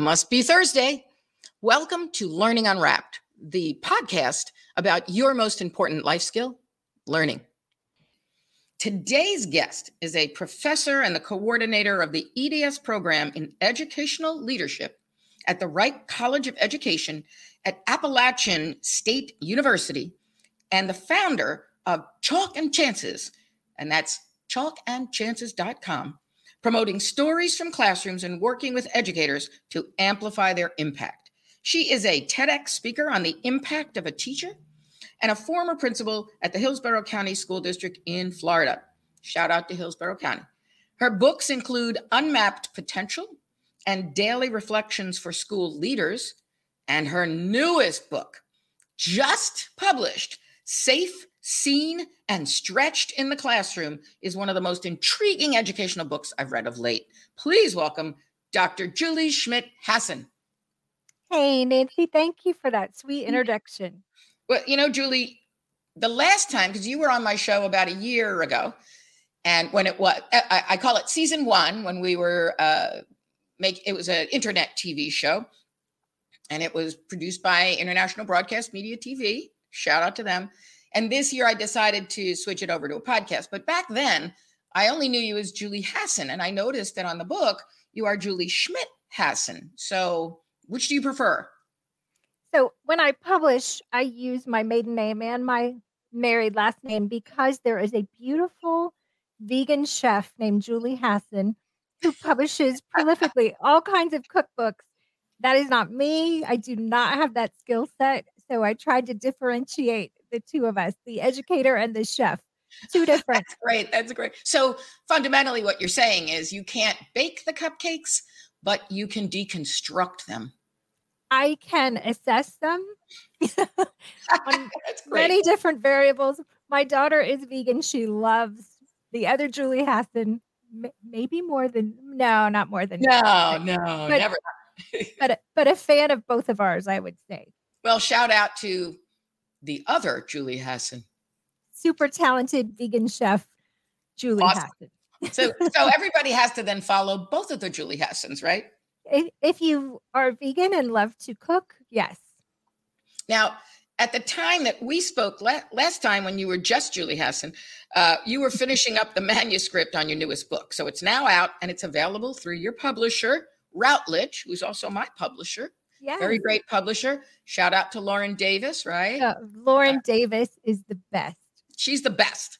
Must be Thursday. Welcome to Learning Unwrapped, the podcast about your most important life skill learning. Today's guest is a professor and the coordinator of the EDS program in educational leadership at the Reich College of Education at Appalachian State University and the founder of Chalk and Chances, and that's chalkandchances.com promoting stories from classrooms and working with educators to amplify their impact. She is a TEDx speaker on the impact of a teacher and a former principal at the Hillsborough County School District in Florida. Shout out to Hillsborough County. Her books include Unmapped Potential and Daily Reflections for School Leaders, and her newest book, just published, Safe Seen and Stretched in the Classroom is one of the most intriguing educational books I've read of late. Please welcome Dr. Julie Schmidt Hasson. Hey, Nancy, thank you for that sweet mm. introduction. Well, you know, Julie, the last time, because you were on my show about a year ago, and when it was, I, I call it season one, when we were uh, make it was an internet TV show, and it was produced by International Broadcast Media TV. Shout out to them. And this year I decided to switch it over to a podcast. But back then, I only knew you as Julie Hasson. And I noticed that on the book, you are Julie Schmidt Hasson. So which do you prefer? So when I publish, I use my maiden name and my married last name because there is a beautiful vegan chef named Julie Hasson who publishes prolifically all kinds of cookbooks. That is not me. I do not have that skill set. So I tried to differentiate the two of us, the educator and the chef. Two different. That's great. That's great. So fundamentally, what you're saying is you can't bake the cupcakes, but you can deconstruct them. I can assess them on many different variables. My daughter is vegan. She loves the other Julie Hasson, maybe more than no, not more than no, no, but, never. but but a fan of both of ours, I would say. Well, shout out to the other Julie Hasson. Super talented vegan chef, Julie awesome. Hasson. so, so everybody has to then follow both of the Julie Hassons, right? If, if you are vegan and love to cook, yes. Now, at the time that we spoke la- last time, when you were just Julie Hasson, uh, you were finishing up the manuscript on your newest book. So it's now out and it's available through your publisher, Routledge, who's also my publisher. Yeah. Very great publisher. Shout out to Lauren Davis, right? Lauren uh, Davis is the best. She's the best.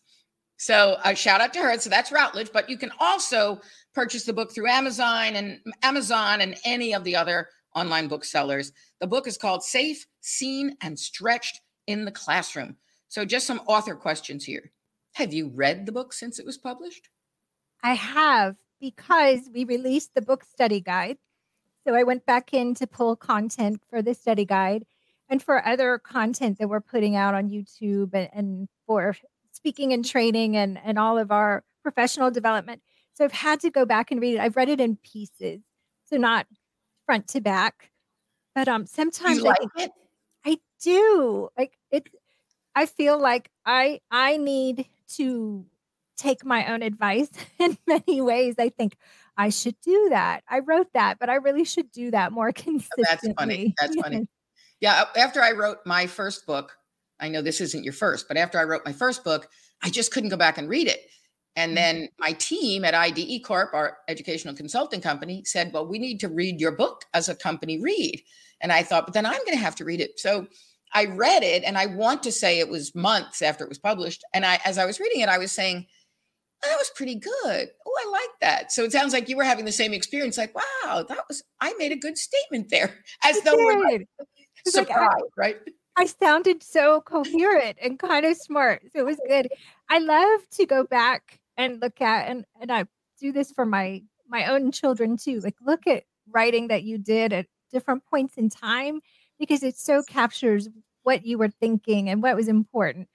So uh, shout out to her. So that's Routledge, but you can also purchase the book through Amazon and Amazon and any of the other online booksellers. The book is called Safe, Seen, and Stretched in the Classroom. So just some author questions here. Have you read the book since it was published? I have because we released the book study guide so I went back in to pull content for the study guide and for other content that we're putting out on YouTube and, and for speaking and training and, and all of our professional development. So I've had to go back and read it. I've read it in pieces, so not front to back. But um, sometimes I, it? I do. Like it. I feel like I I need to take my own advice in many ways. I think I should do that. I wrote that, but I really should do that more consistently. Oh, that's funny. That's funny. Yeah. After I wrote my first book, I know this isn't your first, but after I wrote my first book, I just couldn't go back and read it. And mm-hmm. then my team at IDE Corp, our educational consulting company, said, Well, we need to read your book as a company read. And I thought, but then I'm going to have to read it. So I read it, and I want to say it was months after it was published. And I, as I was reading it, I was saying, that was pretty good. Oh, I like that. So it sounds like you were having the same experience. Like, wow, that was I made a good statement there, as I though did. we're like, surprised, like, I, right? I sounded so coherent and kind of smart. So it was good. I love to go back and look at and and I do this for my my own children too. Like look at writing that you did at different points in time because it so captures what you were thinking and what was important.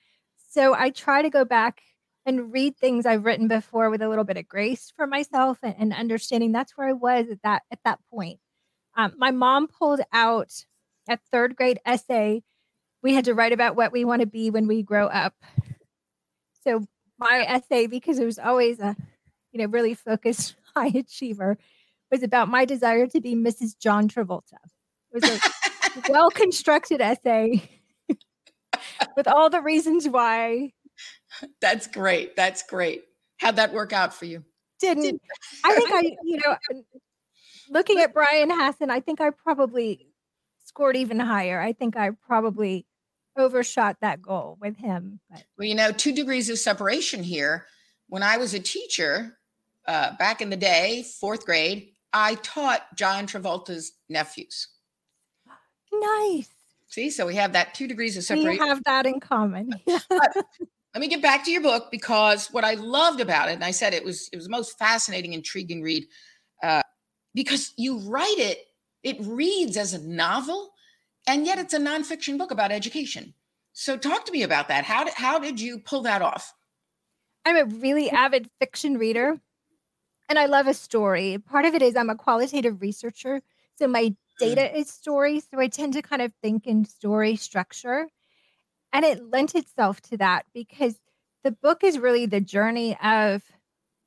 So I try to go back and read things I've written before with a little bit of grace for myself and, and understanding that's where I was at that at that point. Um, my mom pulled out a third grade essay. We had to write about what we want to be when we grow up. So my essay, because it was always a, you know, really focused high achiever, was about my desire to be Mrs. John Travolta. It was a well constructed essay with all the reasons why. That's great. That's great. How'd that work out for you? Didn't I think I, you know, looking at Brian Hasson, I think I probably scored even higher. I think I probably overshot that goal with him. But. Well, you know, two degrees of separation here. When I was a teacher uh, back in the day, fourth grade, I taught John Travolta's nephews. Nice. See, so we have that two degrees of separation. We have that in common. let me get back to your book because what I loved about it, and I said it was it was the most fascinating, intriguing read, uh, because you write it, it reads as a novel, and yet it's a nonfiction book about education. So talk to me about that. How did how did you pull that off? I'm a really avid fiction reader and I love a story. Part of it is I'm a qualitative researcher. So my mm. data is story. So I tend to kind of think in story structure. And it lent itself to that because the book is really the journey of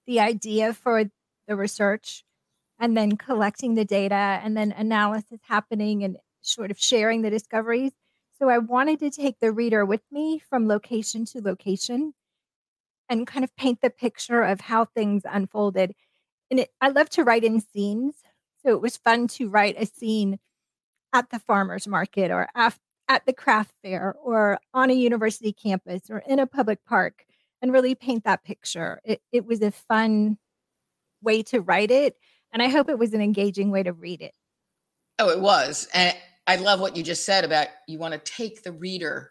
the idea for the research and then collecting the data and then analysis happening and sort of sharing the discoveries. So I wanted to take the reader with me from location to location and kind of paint the picture of how things unfolded. And it, I love to write in scenes. So it was fun to write a scene at the farmer's market or af- at the craft fair or on a university campus or in a public park and really paint that picture. It, it was a fun way to write it. And I hope it was an engaging way to read it. Oh, it was. And I love what you just said about you want to take the reader,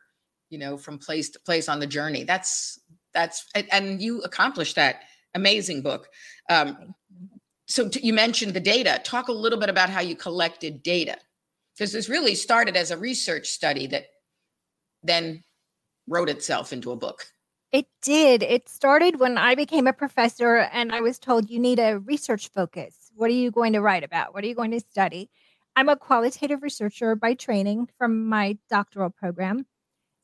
you know, from place to place on the journey. That's that's and you accomplished that. Amazing book. Um, so t- you mentioned the data. Talk a little bit about how you collected data, because this really started as a research study that then wrote itself into a book. It did. It started when I became a professor and I was told you need a research focus. What are you going to write about? What are you going to study? I'm a qualitative researcher by training from my doctoral program.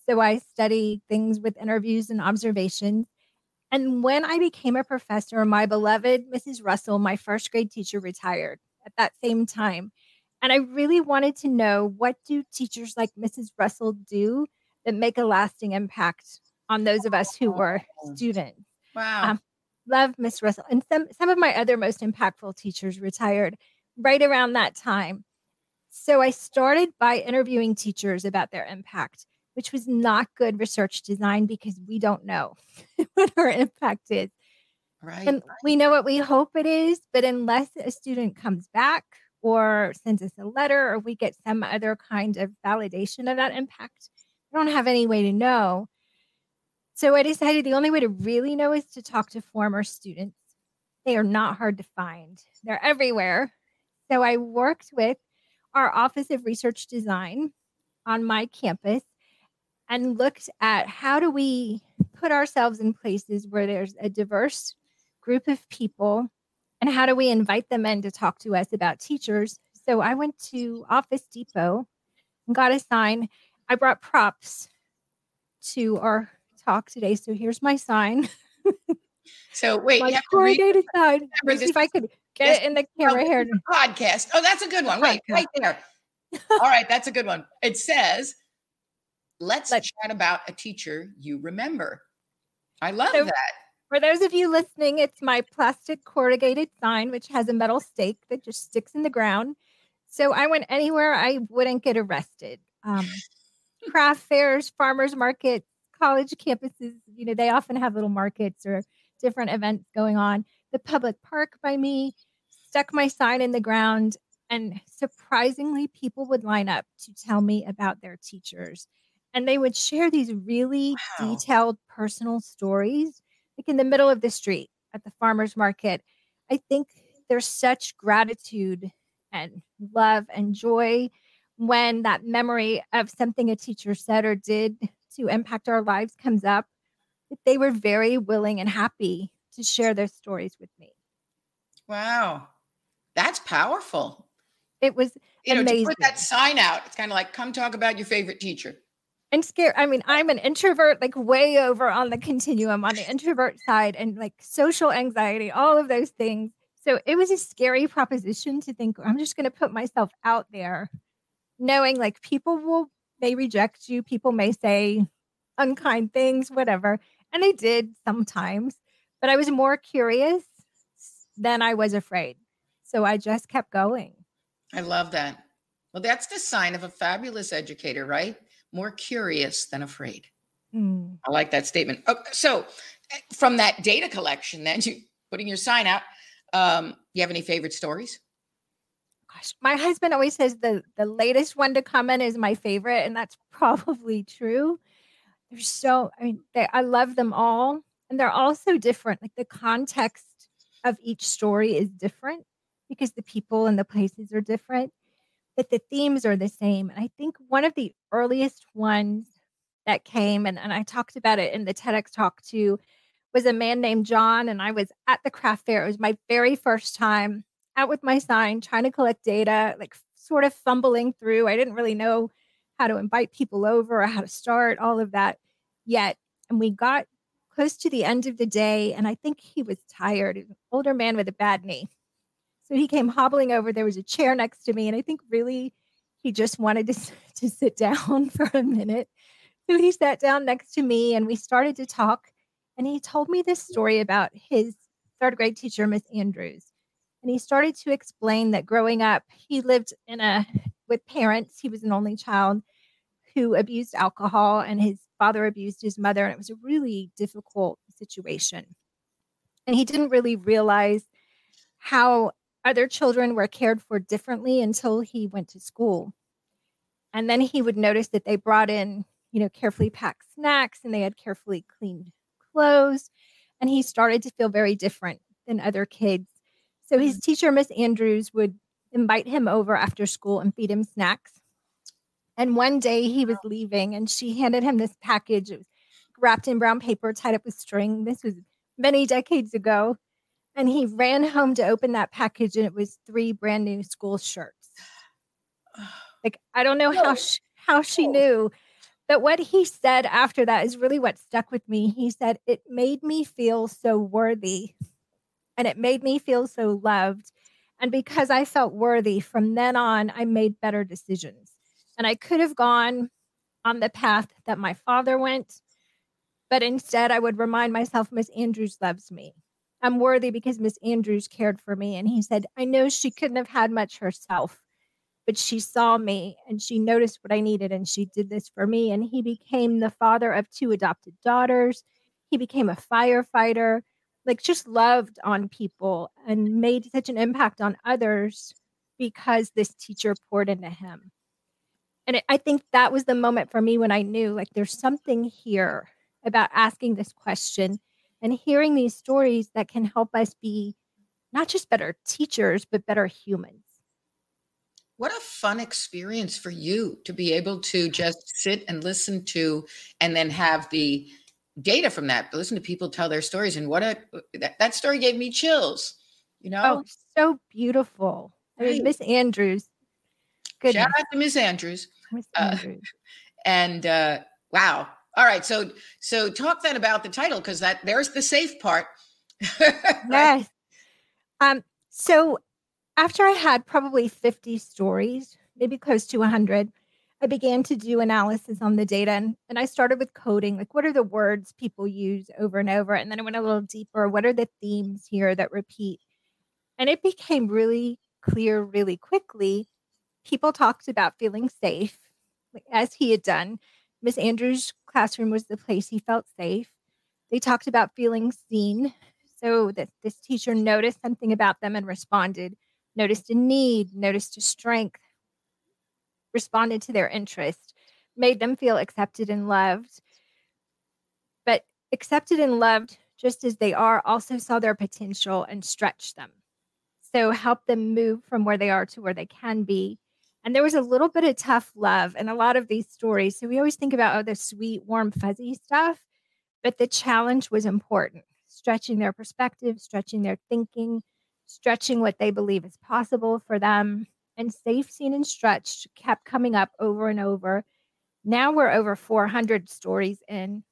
So I study things with interviews and observations. And when I became a professor, my beloved Mrs. Russell, my first grade teacher, retired at that same time. And I really wanted to know what do teachers like Mrs. Russell do that make a lasting impact on those of us who were students. Wow. Um, love Miss Russell. And some some of my other most impactful teachers retired right around that time. So I started by interviewing teachers about their impact, which was not good research design because we don't know what our impact is. Right. And we know what we hope it is, but unless a student comes back or sends us a letter or we get some other kind of validation of that impact, we don't have any way to know. So I decided the only way to really know is to talk to former students. They are not hard to find, they're everywhere. So I worked with our Office of Research Design on my campus and looked at how do we put ourselves in places where there's a diverse group of people and how do we invite them in to talk to us about teachers so i went to office depot and got a sign i brought props to our talk today so here's my sign so wait my corrugated sign let see if i could Get it in the camera here. Podcast. Oh, that's a good one. Right, right there. All right, that's a good one. It says, "Let's, Let's chat about a teacher you remember." I love so, that. For those of you listening, it's my plastic corrugated sign, which has a metal stake that just sticks in the ground. So I went anywhere I wouldn't get arrested. Um, craft fairs, farmers markets, college campuses, you know, they often have little markets or different events going on the public park by me, stuck my sign in the ground, and surprisingly, people would line up to tell me about their teachers. And they would share these really wow. detailed personal stories, like in the middle of the street at the farmer's market. I think there's such gratitude and love and joy when that memory of something a teacher said or did to impact our lives comes up. That They were very willing and happy to share their stories with me. Wow. That's powerful. It was you amazing. Know, to put that sign out, it's kind of like, come talk about your favorite teacher. And scared. I mean, I'm an introvert, like way over on the continuum on the introvert side, and like social anxiety, all of those things So it was a scary proposition to think I'm just going to put myself out there, knowing like people will may reject you, people may say unkind things, whatever. And they did sometimes, but I was more curious than I was afraid. So I just kept going. I love that. Well, that's the sign of a fabulous educator, right? More curious than afraid. Mm. I like that statement. Oh, so, eh, from that data collection, then you putting your sign out, um, you have any favorite stories? Gosh, my husband always says the the latest one to come in is my favorite, and that's probably true. They're so I mean, they, I love them all, and they're all so different. Like the context of each story is different because the people and the places are different, but the themes are the same. And I think one of the earliest ones that came, and, and I talked about it in the TEDx talk too, was a man named John. And I was at the craft fair. It was my very first time out with my sign, trying to collect data, like sort of fumbling through. I didn't really know how to invite people over or how to start, all of that yet. And we got close to the end of the day, and I think he was tired. An older man with a bad knee. So he came hobbling over. There was a chair next to me, and I think really he just wanted to, to sit down for a minute. So he sat down next to me, and we started to talk. And he told me this story about his third grade teacher, Miss Andrews. And he started to explain that growing up, he lived in a with parents. He was an only child who abused alcohol, and his father abused his mother, and it was a really difficult situation. And he didn't really realize how other children were cared for differently until he went to school. And then he would notice that they brought in, you know, carefully packed snacks and they had carefully cleaned clothes. And he started to feel very different than other kids. So his mm. teacher, Miss Andrews, would invite him over after school and feed him snacks. And one day he was leaving and she handed him this package. It was wrapped in brown paper, tied up with string. This was many decades ago. And he ran home to open that package and it was three brand new school shirts. Like I don't know how she, how she knew, but what he said after that is really what stuck with me. He said it made me feel so worthy and it made me feel so loved. And because I felt worthy from then on, I made better decisions. And I could have gone on the path that my father went, but instead I would remind myself Miss Andrews loves me. I'm worthy because Miss Andrews cared for me. And he said, I know she couldn't have had much herself, but she saw me and she noticed what I needed and she did this for me. And he became the father of two adopted daughters. He became a firefighter, like just loved on people and made such an impact on others because this teacher poured into him and I think that was the moment for me when I knew like there's something here about asking this question and hearing these stories that can help us be not just better teachers, but better humans. What a fun experience for you to be able to just sit and listen to and then have the data from that, listen to people tell their stories. And what a that, that story gave me chills, you know? Oh, so beautiful. I mean, Miss Andrews. Good. Shout out to Miss Andrews. Uh, and uh, wow. All right. So so talk then about the title because that there's the safe part. right? Yes. Um. So after I had probably 50 stories, maybe close to 100, I began to do analysis on the data and, and I started with coding like, what are the words people use over and over? And then I went a little deeper. What are the themes here that repeat? And it became really clear really quickly. People talked about feeling safe as he had done. Miss Andrews' classroom was the place he felt safe. They talked about feeling seen. So that this teacher noticed something about them and responded, noticed a need, noticed a strength, responded to their interest, made them feel accepted and loved. But accepted and loved just as they are also saw their potential and stretched them. So help them move from where they are to where they can be and there was a little bit of tough love in a lot of these stories. So we always think about oh, the sweet, warm, fuzzy stuff, but the challenge was important stretching their perspective, stretching their thinking, stretching what they believe is possible for them. And safe, seen, and stretched kept coming up over and over. Now we're over 400 stories in,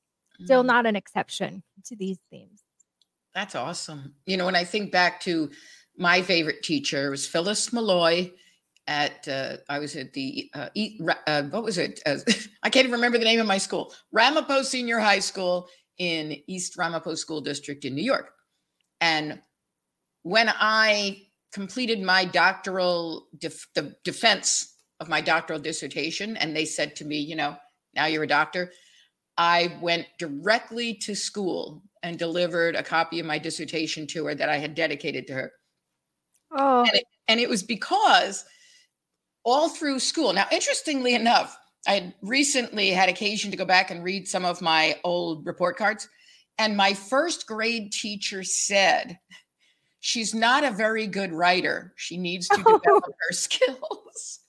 still mm. not an exception to these themes. That's awesome. You know, when I think back to my favorite teacher was Phyllis Malloy. At uh, I was at the uh, uh, what was it? Uh, I can't even remember the name of my school. Ramapo Senior High School in East Ramapo School District in New York. And when I completed my doctoral def- the defense of my doctoral dissertation, and they said to me, you know, now you're a doctor. I went directly to school and delivered a copy of my dissertation to her that I had dedicated to her. Oh. And it, and it was because all through school. Now, interestingly enough, I had recently had occasion to go back and read some of my old report cards. And my first grade teacher said, She's not a very good writer. She needs to develop her skills.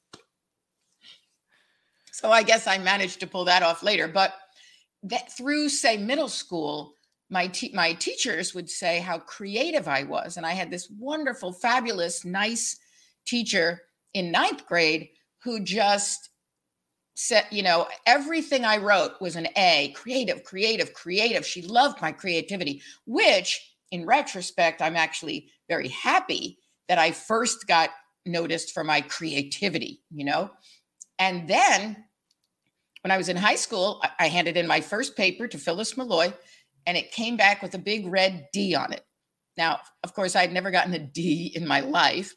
So I guess I managed to pull that off later. But that through, say, middle school, my te- my teachers would say how creative I was, and I had this wonderful, fabulous, nice teacher in ninth grade who just said, you know, everything I wrote was an A, creative, creative, creative. She loved my creativity, which in retrospect, I'm actually very happy that I first got noticed for my creativity, you know? And then when I was in high school, I handed in my first paper to Phyllis Malloy and it came back with a big red D on it. Now, of course, I'd never gotten a D in my life.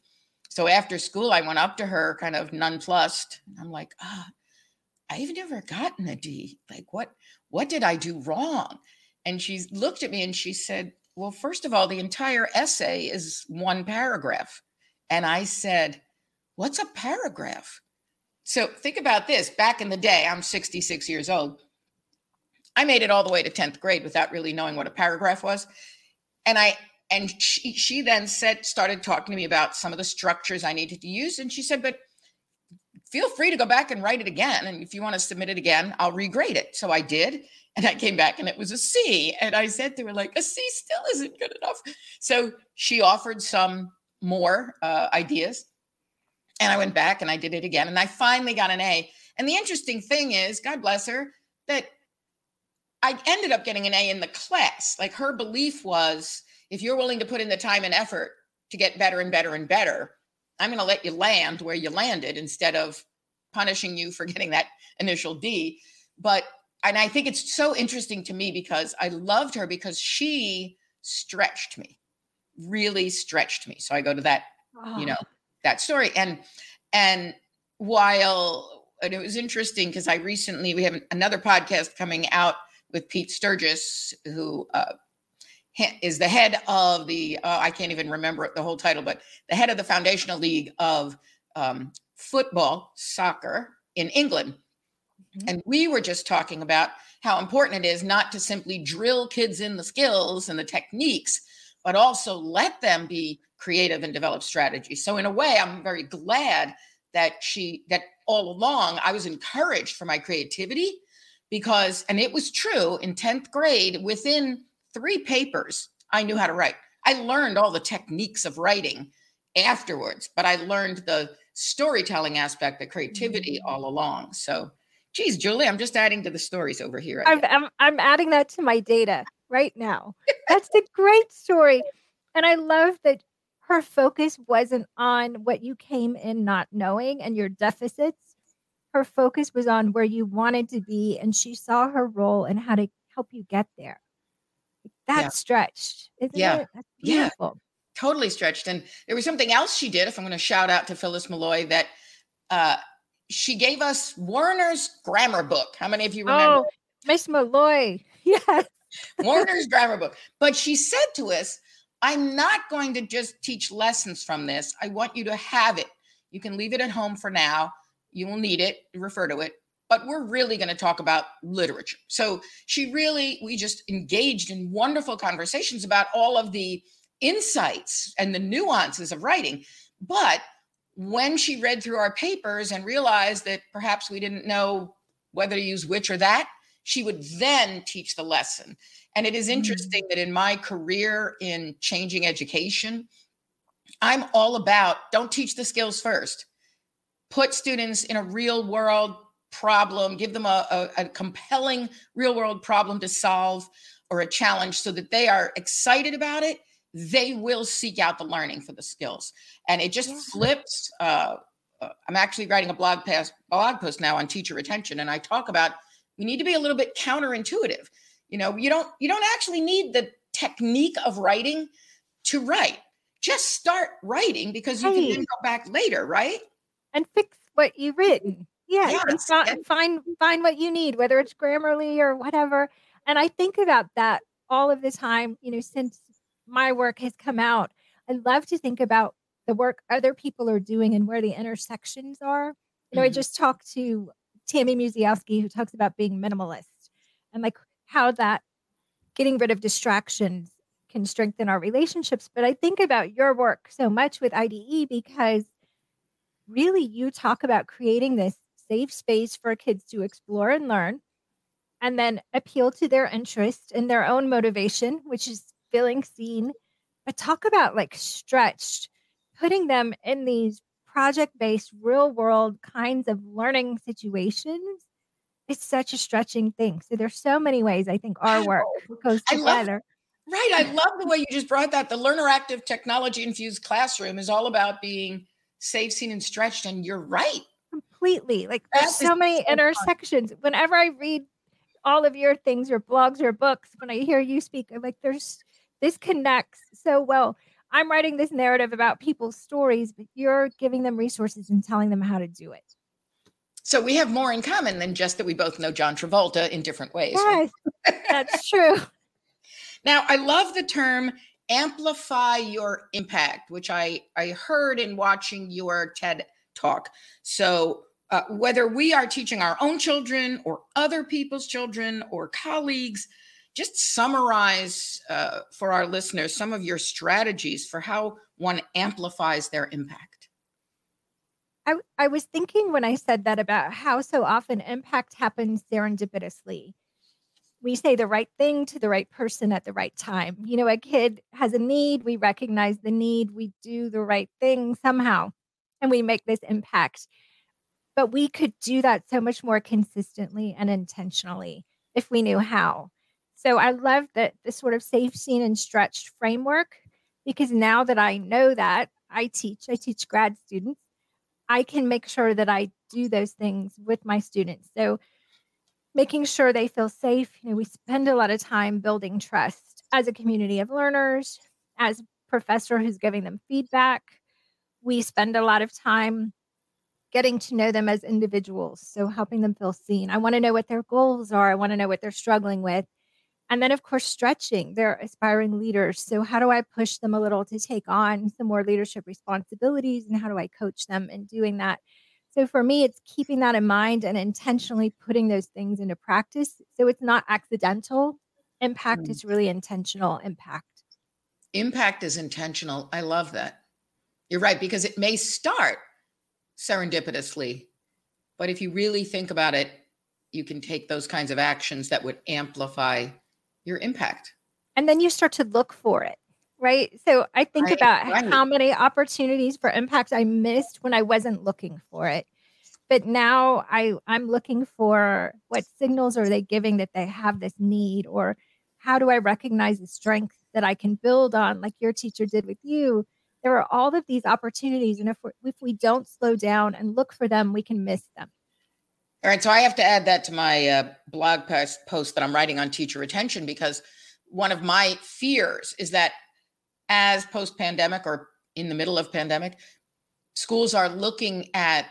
So after school, I went up to her kind of nonplussed. I'm like, ah, oh, I've never gotten a D. Like, what, what did I do wrong? And she looked at me and she said, Well, first of all, the entire essay is one paragraph. And I said, What's a paragraph? So think about this. Back in the day, I'm 66 years old. I made it all the way to 10th grade without really knowing what a paragraph was. And I and she, she then said started talking to me about some of the structures I needed to use and she said but feel free to go back and write it again and if you want to submit it again I'll regrade it. So I did and I came back and it was a C and I said to her like a C still isn't good enough. So she offered some more uh, ideas and I went back and I did it again and I finally got an A. And the interesting thing is, God bless her, that I ended up getting an A in the class. Like her belief was if you're willing to put in the time and effort to get better and better and better, I'm going to let you land where you landed instead of punishing you for getting that initial D. But, and I think it's so interesting to me because I loved her because she stretched me, really stretched me. So I go to that, oh. you know, that story. And, and while, and it was interesting because I recently, we have another podcast coming out with Pete Sturgis, who uh, is the head of the, uh, I can't even remember the whole title, but the head of the Foundational League of um, Football, Soccer in England. Mm-hmm. And we were just talking about how important it is not to simply drill kids in the skills and the techniques, but also let them be creative and develop strategies. So in a way, I'm very glad that she that all along I was encouraged for my creativity because, and it was true in 10th grade, within three papers, I knew how to write. I learned all the techniques of writing afterwards, but I learned the storytelling aspect, the creativity mm-hmm. all along. So, geez, Julie, I'm just adding to the stories over here. I'm, I'm, I'm adding that to my data right now. That's a great story. And I love that her focus wasn't on what you came in not knowing and your deficits her focus was on where you wanted to be and she saw her role and how to help you get there. That's yeah. stretched. yeah. It? That's beautiful. Yeah. Totally stretched. And there was something else she did, if I'm going to shout out to Phyllis Malloy, that uh, she gave us Warriner's grammar book. How many of you remember? Oh, Miss Malloy. Yes. Warriner's grammar book. But she said to us, I'm not going to just teach lessons from this. I want you to have it. You can leave it at home for now you will need it, refer to it. But we're really going to talk about literature. So she really, we just engaged in wonderful conversations about all of the insights and the nuances of writing. But when she read through our papers and realized that perhaps we didn't know whether to use which or that, she would then teach the lesson. And it is interesting mm-hmm. that in my career in changing education, I'm all about don't teach the skills first put students in a real world problem, give them a, a, a, compelling real world problem to solve or a challenge so that they are excited about it, they will seek out the learning for the skills. And it just Yeah. flips. Uh, uh, I'm actually writing a blog post, blog post now on teacher retention, and I talk about we need to be a little bit counterintuitive. You know, you don't you don't actually need the technique of writing to write. Just start writing because you can then go back later, right? and fix what you've written. Yeah, and fi- and- find find what you need, whether it's Grammarly or whatever. And I think about that all of the time. You know, since my work has come out, I love to think about the work other people are doing and where the intersections are. You know, I Mhm. just talked to Tammy Musiowsky, who talks about being minimalist and like how that getting rid of distractions can strengthen our relationships. But I think about your work so much with IDE because really you talk about creating this safe space for kids to explore and learn and then appeal to their interest and their own motivation which is feeling seen but talk about like stretched putting them in these project based real world kinds of learning situations it's such a stretching thing so there's so many ways i think our work goes together Right. I love the way you just brought that. The learner active technology infused classroom is all about being safe, seen, and stretched. And you're right. Completely. Like there's so many so fun. intersections. Whenever I read all of your things, your blogs or books, when I hear you speak, I'm like, there's this connects so well. I'm writing this narrative about people's stories, but you're giving them resources and telling them how to do it. So we have more in common than just that we both know John Travolta in different ways. right? That's true. Now, I love the term amplify your impact, which I, I heard in watching your TED talk. So, uh, whether we are teaching our own children or other people's children or colleagues, just summarize uh, for our listeners some of your strategies for how one amplifies their impact. I, I was thinking when I said that about how so often impact happens serendipitously. We say the right thing to the right person at the right time. You know, a kid has a need, we recognize the need, we do the right thing somehow, and we make this impact. But we could do that so much more consistently and intentionally if we knew how. So I love that the sort of safe, seen, and stretched framework because now that I know that, I teach, I teach grad students. I can make sure that I do those things with my students. So making sure they feel safe. You know, we spend a lot of time building trust as a community of learners, as a professor who's giving them feedback. We spend a lot of time getting to know them as individuals. So helping them feel seen. I want to know what their goals are. I want to know what they're struggling with. And then, of course, stretching. They're aspiring leaders. So, how do I push them a little to take on some more leadership responsibilities? And how do I coach them in doing that? So, for me, it's keeping that in mind and intentionally putting those things into practice. So, it's not accidental impact, it's really intentional impact. Impact is intentional. I love that. You're right, because it may start serendipitously, but if you really think about it, you can take those kinds of actions that would amplify your impact. And then you start to look for it, right? So, I think Right, about right. how many opportunities for impact I missed when I wasn't looking for it. But now I, I'm looking for what signals are they giving that they have this need, or how do I recognize the strength that I can build on, like your teacher did with you? There are all of these opportunities, and if if we don't slow down and look for them, we can miss them. All right, so I have to add that to my uh, blog post, post that I'm writing on teacher retention because one of my fears is that as post pandemic or in the middle of pandemic, schools are looking at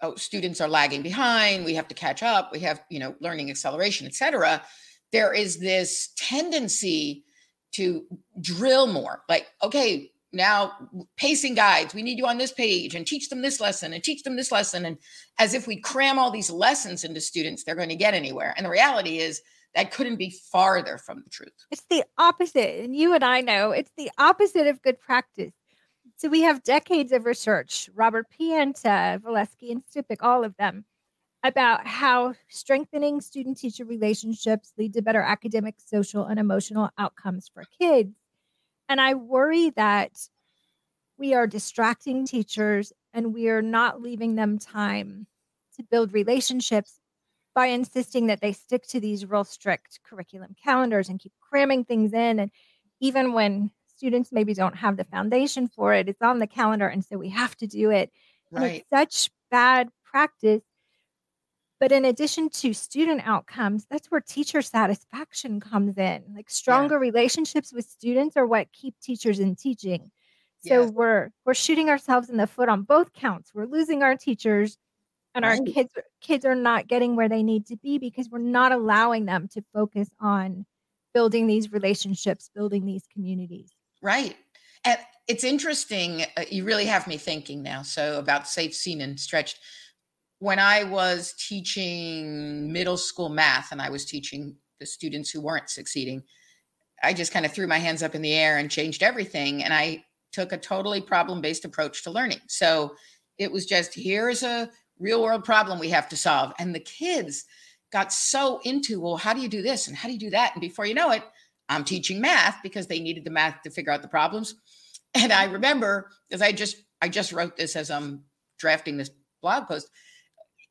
oh, students are lagging behind, we have to catch up, we have you know learning acceleration, et cetera. There is this tendency to drill more, like okay. Now, pacing guides, we need you on this page and teach them this lesson and teach them this lesson. And as if we cram all these lessons into students, they're going to get anywhere. And the reality is that couldn't be farther from the truth. It's the opposite. And you and I know it's the opposite of good practice. So we have decades of research, Robert Pianta, Valesky, and Stupik, all of them, about how strengthening student teacher relationships lead to better academic, social, and emotional outcomes for kids. And I worry that we are distracting teachers and we are not leaving them time to build relationships by insisting that they stick to these real strict curriculum calendars and keep cramming things in. And even when students maybe don't have the foundation for it. It's on the calendar. And so we have to do it. And Right. it's such bad practice. But in addition to student outcomes, that's where teacher satisfaction comes in. Like stronger relationships with students are what keep teachers in teaching. So Yes. we're we're shooting ourselves in the foot on both counts. We're losing our teachers and our kids kids are not getting where they need to be because we're not allowing them to focus on building these relationships, building these communities. Right. And it's interesting. Uh, you really have me thinking now. So, about safe, seen, and stretched. When I was teaching middle school math and I was teaching the students who weren't succeeding, I just kind of threw my hands up in the air and changed everything. And I took a totally problem based approach to learning. So, it was just here is a real world problem we have to solve. And the kids got so into, well, how do you do this? And how do you do that? And before you know it, I'm teaching math because they needed the math to figure out the problems. And I remember because I just I just wrote this as I'm drafting this blog post.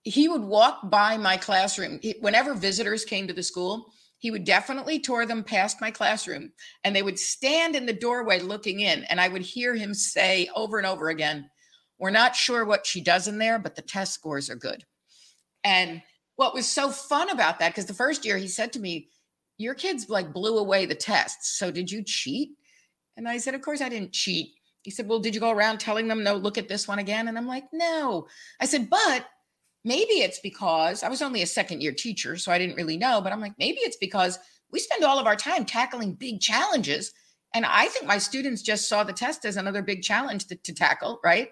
He would walk by my classroom He- whenever visitors came to the school. He would definitely tour them past my classroom, and they would stand in the doorway looking in. And I would hear him say over and over again, "We're not sure what she does in there, but the test scores are good." And what was so fun about that, because the first year he said to me, your kids like blew away the tests. So did you cheat? And I said, Of course I didn't cheat. He said, Well, did you go around telling them, no, look at this one again? And I'm like, No. I said, But maybe it's because I was only a second year teacher, so I didn't really know. But I'm like, maybe it's because we spend all of our time tackling big challenges. And I think my students just saw the test as another big challenge to, to tackle, right?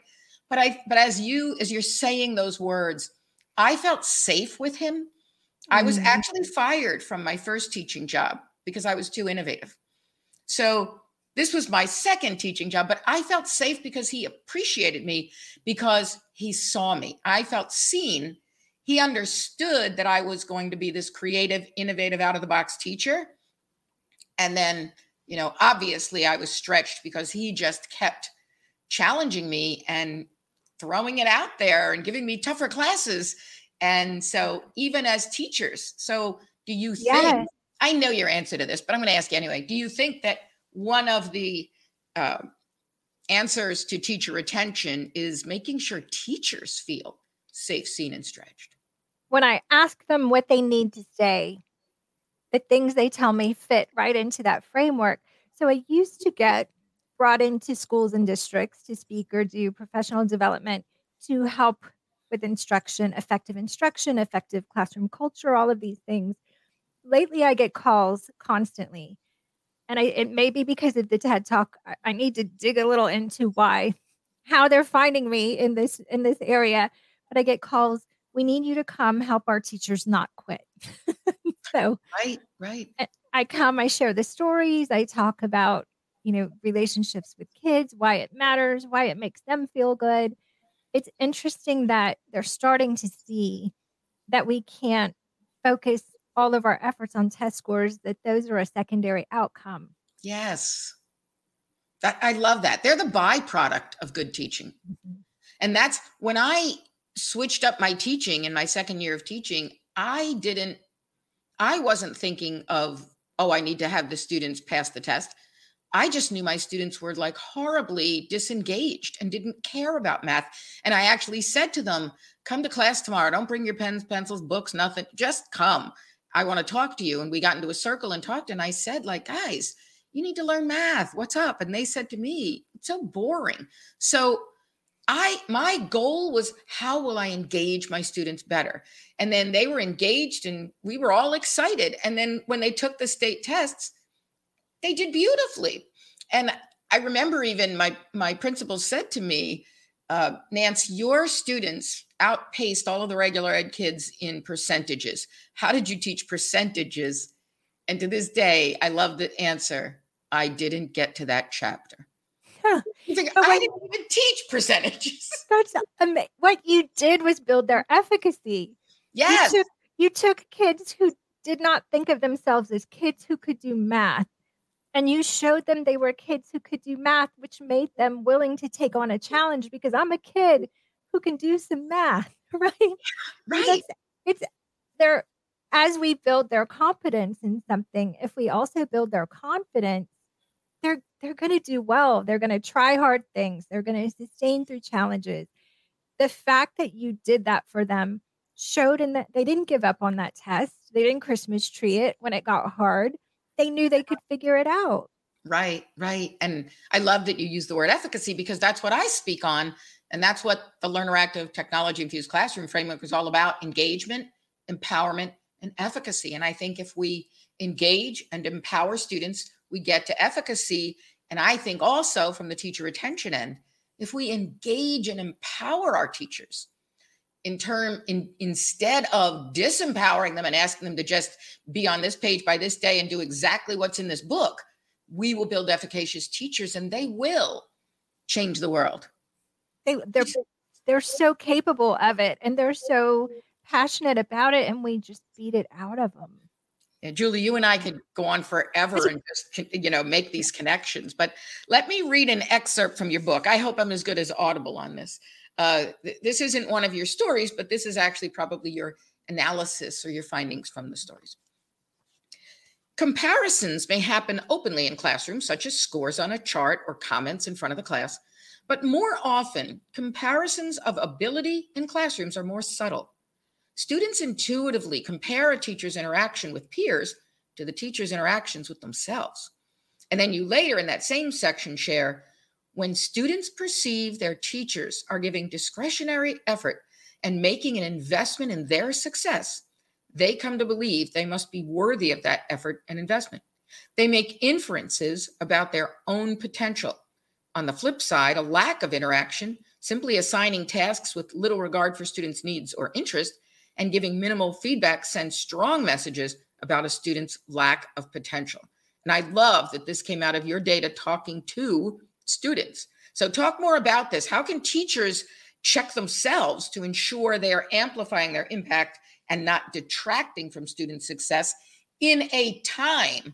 But I, but as you, as you're saying those words, I felt safe with him. I was Mm. actually fired from my first teaching job because I was too innovative. So this was my second teaching job, but I felt safe because he appreciated me because he saw me. I felt seen. He understood that I was going to be this creative, innovative, out of the box teacher. And then, you know, obviously I was stretched because he just kept challenging me and throwing it out there and giving me tougher classes. And so, even as teachers, so do you think? I know your answer to this, but I'm going to ask you anyway. Do you think that one of the uh, answers to teacher retention is making sure teachers feel safe, seen, and stretched? When I ask them what they need to say, the things they tell me fit right into that framework. So I used to get brought into schools and districts to speak or do professional development to help with instruction, effective instruction, effective classroom culture, all of these things. Lately, I get calls constantly. And I, it may be because of the TED Talk. I, I need to dig a little into why, how they're finding me in this in this area. But I get calls. We need you to come help our teachers not quit. so Right, right. I come, I share the stories, I talk about, you know, relationships with kids, why it matters, why it makes them feel good. It's interesting that they're starting to see that we can't focus all of our efforts on test scores, that those are a secondary outcome. Yes. That, I love that. They're the byproduct of good teaching. Mm-hmm. And that's when I switched up my teaching in my second year of teaching, I didn't, I wasn't thinking of, oh, I need to have the students pass the test. I just knew my students were like horribly disengaged and didn't care about math. And I actually said to them, come to class tomorrow. Don't bring your pens, pencils, books, nothing. Just come. I want to talk to you. And we got into a circle and talked. And I said, like, guys, you need to learn math. What's up? And they said to me, it's so boring. So I my goal was how will I engage my students better? And then they were engaged and we were all excited. And then when they took the state tests, they did beautifully. And I remember even my my principal said to me, uh, Nance, your students outpaced all of the regular ed kids in percentages. How did you teach percentages? And to this day, I love the answer. I didn't get to that chapter. Huh. But I when- didn't even teach percentages. That's what you did was build their efficacy. Yes. You took, you took kids who did not think of themselves as kids who could do math, and you showed them they were kids who could do math, which made them willing to take on a challenge because I'm a kid who can do some math, right? Right. It's there as we build their competence in something, if we also build their confidence, they're they're going to do well. They're going to try hard things. They're going to sustain through challenges. The fact that you did that for them showed in that they didn't give up on that test. They didn't Christmas tree it when it got hard. They knew they could figure it out. Right, right. And I love that you use the word efficacy because that's what I speak on. And that's what the Learner Active Technology Infused Classroom Framework is all about engagement, empowerment, and efficacy. And I think if we engage and empower students, we get to efficacy. And I think also from the teacher retention end, if we engage and empower our teachers in term in instead of disempowering them and asking them to just be on this page by this day and do exactly what's in this book, we will build efficacious teachers and they will change the world. They they're they're so capable of it and they're so passionate about it and we just beat it out of them. Yeah, Julie, you and I could go on forever and just you know make these connections. But let me read an excerpt from your book. I hope I'm as good as Audible on this. Uh, th- this isn't one of your stories, but this is actually probably your analysis or your findings from the stories. Comparisons may happen openly in classrooms, such as scores on a chart or comments in front of the class. But more often, comparisons of ability in classrooms are more subtle. Students intuitively compare a teacher's interaction with peers to the teacher's interactions with themselves. And then you later in that same section share when students perceive their teachers are giving discretionary effort and making an investment in their success, they come to believe they must be worthy of that effort and investment. They make inferences about their own potential. On the flip side, a lack of interaction, simply assigning tasks with little regard for students' needs or interest, and giving minimal feedback sends strong messages about a student's lack of potential. And I love that this came out of your data talking to students. So, talk more about this. How can teachers check themselves to ensure they are amplifying their impact and not detracting from student success in a time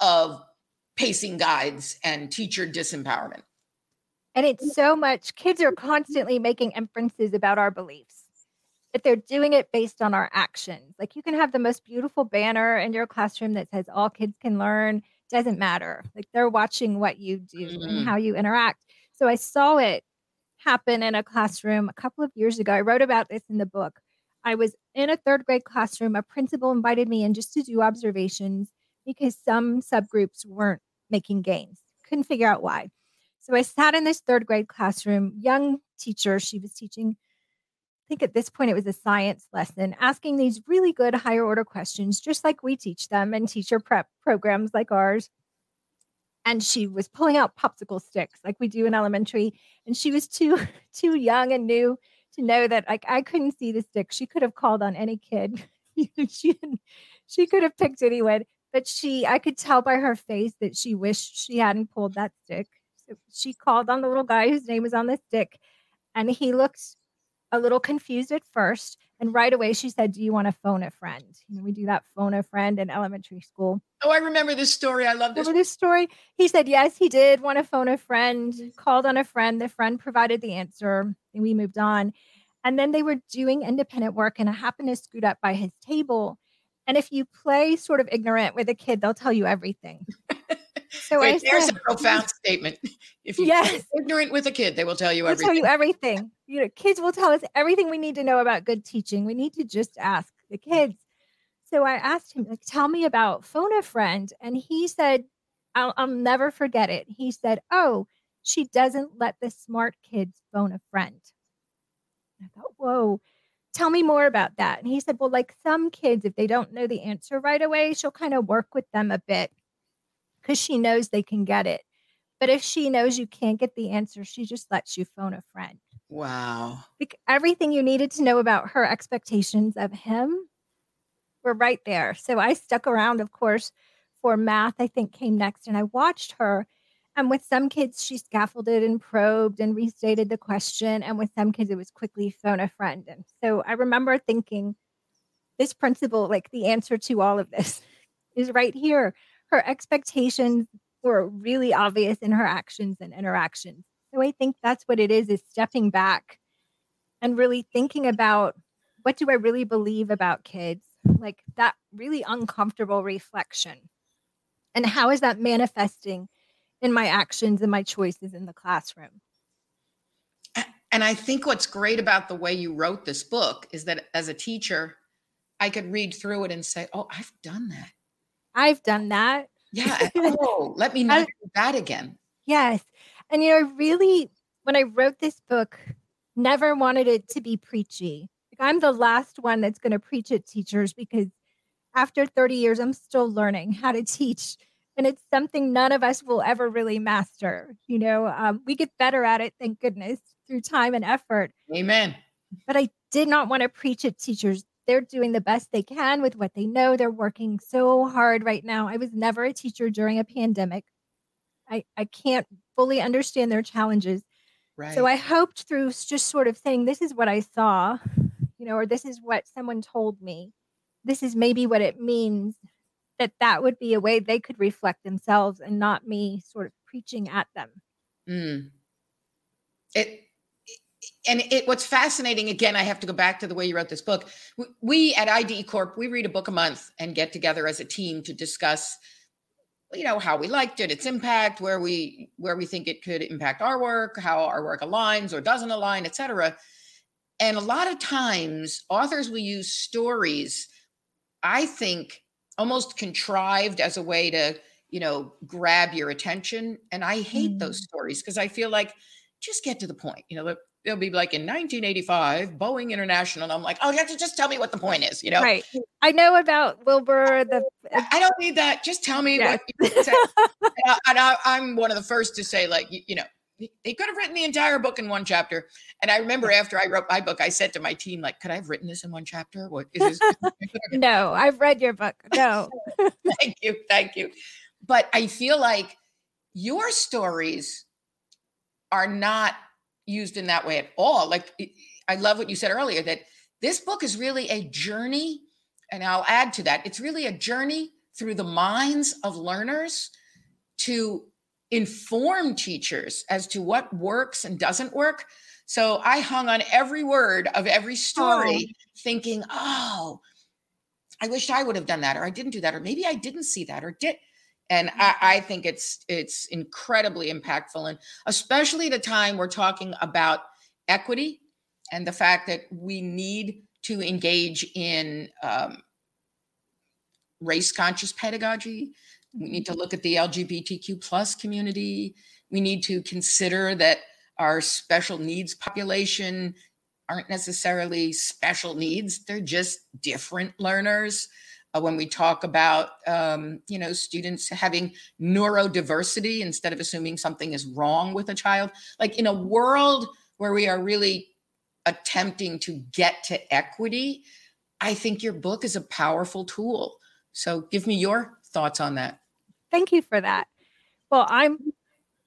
of pacing guides and teacher disempowerment? And it's so much, kids are constantly making inferences about our beliefs but they're doing it based on our actions. Like you can have the most beautiful banner in your classroom that says all kids can learn, doesn't matter. Like they're watching what you do mm-hmm. and how you interact. So I saw it happen in a classroom a couple of years ago. I wrote about this in the book. I was in a third grade classroom. A principal invited me in just to do observations because some subgroups weren't making gains. Couldn't figure out why. So I sat in this third grade classroom, young teacher. She was teaching think at this point it was a science lesson, asking these really good higher order questions, just like we teach them in teacher prep programs like ours. And she was pulling out popsicle sticks like we do in elementary. And she was too too young and new to know that like I couldn't see the stick. She could have called on any kid. she she could have picked anyone, but she I could tell by her face that she wished she hadn't pulled that stick. So she called on the little guy whose name was on the stick, and he looked a little confused at first. And right away she said, Do you want to phone a friend? You know, we do that phone a friend in elementary school. Oh, I remember this story. I love this. Remember this story? He said, Yes, he did want to phone a friend, called on a friend. The friend provided the answer, and we moved on. And then they were doing independent work, and I happened to scoot up by his table. And if you play sort of ignorant with a kid, they'll tell you everything. So Wait, I there's said, a profound statement. If you're yes. ignorant with a kid, they will tell you They'll everything. Tell you everything. You know, kids will tell us everything we need to know about good teaching. We need to just ask the kids. So I asked him, like, tell me about phone a friend. And he said, I'll, I'll never forget it. He said, Oh, she doesn't let the smart kids phone a friend. I thought, whoa, tell me more about that. And he said, Well, like some kids, if they don't know the answer right away, she'll kind of work with them a bit because she knows they can get it. But if she knows you can't get the answer, she just lets you phone a friend. Wow. Like everything you needed to know about her expectations of him were right there. So I stuck around, of course, for math, I think came next. And I watched her. And with some kids, she scaffolded and probed and restated the question. And with some kids, it was quickly phone a friend. And so I remember thinking, this principle, like the answer to all of this, is right here her expectations were really obvious in her actions and interactions. So I think that's what it is is stepping back and really thinking about what do I really believe about kids? Like that really uncomfortable reflection. And how is that manifesting in my actions and my choices in the classroom. And I think what's great about the way you wrote this book is that as a teacher, I could read through it and say, "Oh, I've done that. I've done that." Yeah. oh, let me not do that again. Yes. And you know, I really, when I wrote this book, never wanted it to be preachy. Like, I'm the last one that's going to preach at teachers because after 30 years, I'm still learning how to teach. And it's something none of us will ever really master. You know, um, we get better at it, thank goodness, through time and effort. Amen. But I did not want to preach at teachers. They're doing the best they can with what they know. They're working so hard right now. I was never a teacher during a pandemic. I, I can't fully understand their challenges. Right. So I hoped through just sort of saying, this is what I saw, you know, or this is what someone told me. This is maybe what it means that that would be a way they could reflect themselves and not me sort of preaching at them. Mm. It, and it what's fascinating again i have to go back to the way you wrote this book. We at ide corp we read a book a month and get together as a team to discuss you know how we liked it its impact where we where we think it could impact our work how our work aligns or doesn't align etc and a lot of times authors will use stories i think almost contrived as a way to you know grab your attention. And i hate mm. those stories because i feel like just get to the point you know they'll be like in 1985 boeing international and i'm like oh you have to just tell me what the point is you know right i know about wilbur the i don't need that just tell me what you said. and I, am one of the first to say like you, you know they could have written the entire book in one chapter. And I remember after I wrote my book, I said to my team, like, could I have written this in one chapter? What is this? no, I've read your book. No. thank you. Thank you. But I feel like your stories are not used in that way at all. Like I love what you said earlier that this book is really a journey, and I'll add to that. It's really a journey through the minds of learners to inform teachers as to what works and doesn't work. So I hung on every word of every story, oh. thinking, oh, I wish I would have done that, or I didn't do that, or maybe I didn't see that, or did and I, I, think it's it's incredibly impactful and especially a time we're talking about equity and the fact that we need to engage in um, race conscious pedagogy. We need to look at the lgbtq plus community. We need to consider that our special needs population aren't necessarily special needs. They're just different learners uh, when we talk about um, you know students having neurodiversity instead of assuming something is wrong with a child. Like in a world where we are really attempting to get to equity i think your book is a powerful tool. So give me your thoughts on that. Thank you for that. Well i'm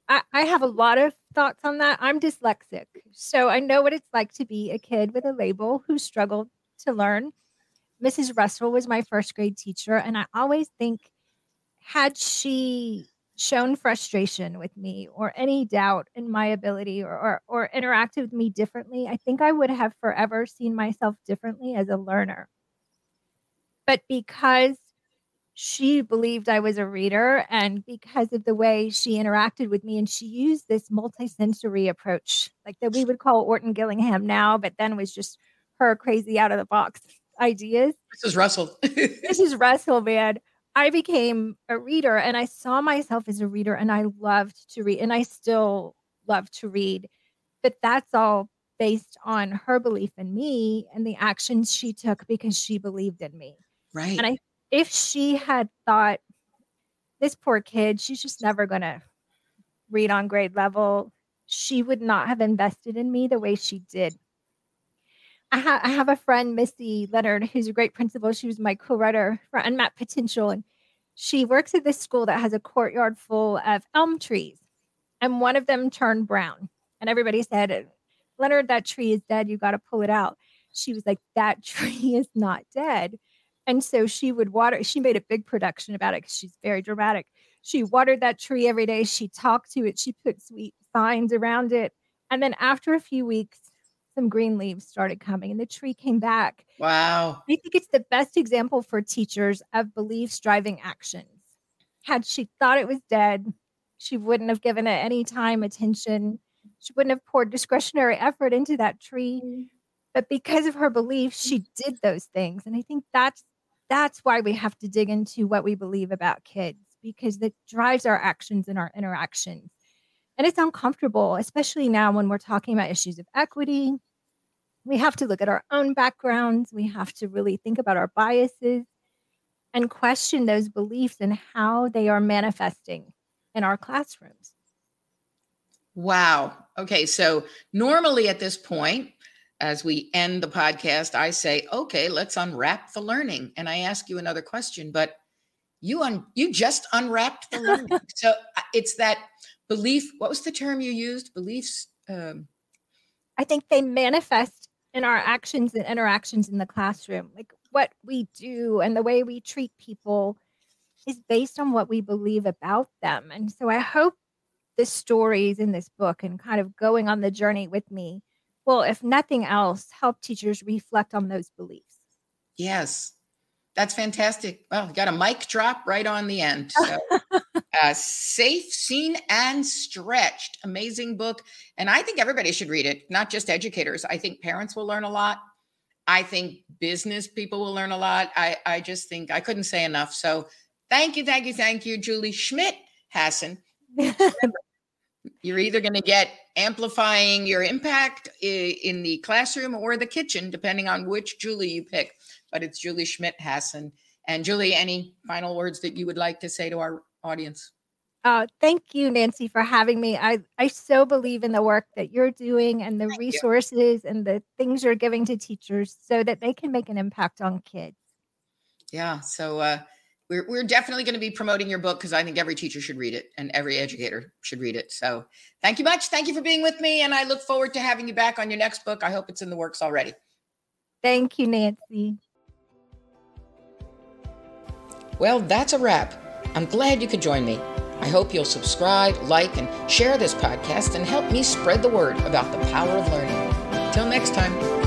I, I have a lot of thoughts on that. I'm dyslexic so i know what it's like to be a kid with a label who struggled to learn Mrs. Russell was my first grade teacher, and I always think, had she shown frustration with me or any doubt in my ability or, or, or interacted with me differently, I think I would have forever seen myself differently as a learner. But because she believed I was a reader, and because of the way she interacted with me, and she used this multisensory approach, like that we would call Orton Gillingham now, but then was just her crazy out of the box ideas. This is Russell. this is Russell, man. I became a reader and I saw myself as a reader and I loved to read and I still love to read. But that's all based on her belief in me and the actions she took because she believed in me. Right. And I if she had thought this poor kid, she's just never going to read on grade level, she would not have invested in me the way she did. I, ha- I have a friend, Missy Leonard, who's a great principal. She was my co-writer for Unmapped Potential, and she works at this school that has a courtyard full of elm trees, and one of them turned brown. And everybody said, "Leonard, that tree is dead. You got to pull it out." She was like, "That tree is not dead." And so she would water. She made a big production about it because she's very dramatic. She watered that tree every day. She talked to it. She put sweet signs around it. And then after a few weeks, some green leaves started coming and the tree came back. Wow. I think it's the best example for teachers of beliefs driving actions. Had she thought it was dead, She wouldn't have given it any time, attention. She wouldn't have poured discretionary effort into that tree. Mm. But because of her beliefs, she mm. did those things. And I think that's that's why we have to dig into what we believe about kids because it drives our actions and our interactions. And it's uncomfortable, especially now when we're talking about issues of equity. We have to look at our own backgrounds. We have to really think about our biases and question those beliefs and how they are manifesting in our classrooms. Wow. Okay. So, normally at this point, as we end the podcast, I say, okay, let's unwrap the learning. And I ask you another question, but you un- you just unwrapped the learning. so uh, it's that belief. What was the term you used? Beliefs. Um, I think they manifest in our actions and interactions in the classroom. Like what we do and the way we treat people is based on what we believe about them. And so I hope the stories in this book and kind of going on the journey with me will, if nothing else, help teachers reflect on those beliefs. Yes, that's fantastic. Well, got a mic drop right on the end. So, uh, safe, seen, and stretched. Amazing book. And I think everybody should read it, not just educators. I think parents will learn a lot. I think business people will learn a lot. I, I just think I couldn't say enough. So thank you, thank you, thank you, Julie Schmidt Hasson. You're either going to get amplifying your impact in the classroom or the kitchen, depending on which Julie you pick. But it's Julie Schmidt Hasson. And Julie, any final words that you would like to say to our audience? Uh, thank you, Nancy, for having me. I, I so believe in the work that you're doing and the thank resources you. and the things you're giving to teachers so that they can make an impact on kids. Yeah. So uh, we're, we're definitely going to be promoting your book because I think every teacher should read it and every educator should read it. So thank you much. Thank you for being with me. And I look forward to having you back on your next book. I hope it's in the works already. Thank you, Nancy. Well, that's a wrap. I'm glad you could join me. I hope you'll subscribe, like, and share this podcast and help me spread the word about the power of learning. Till next time.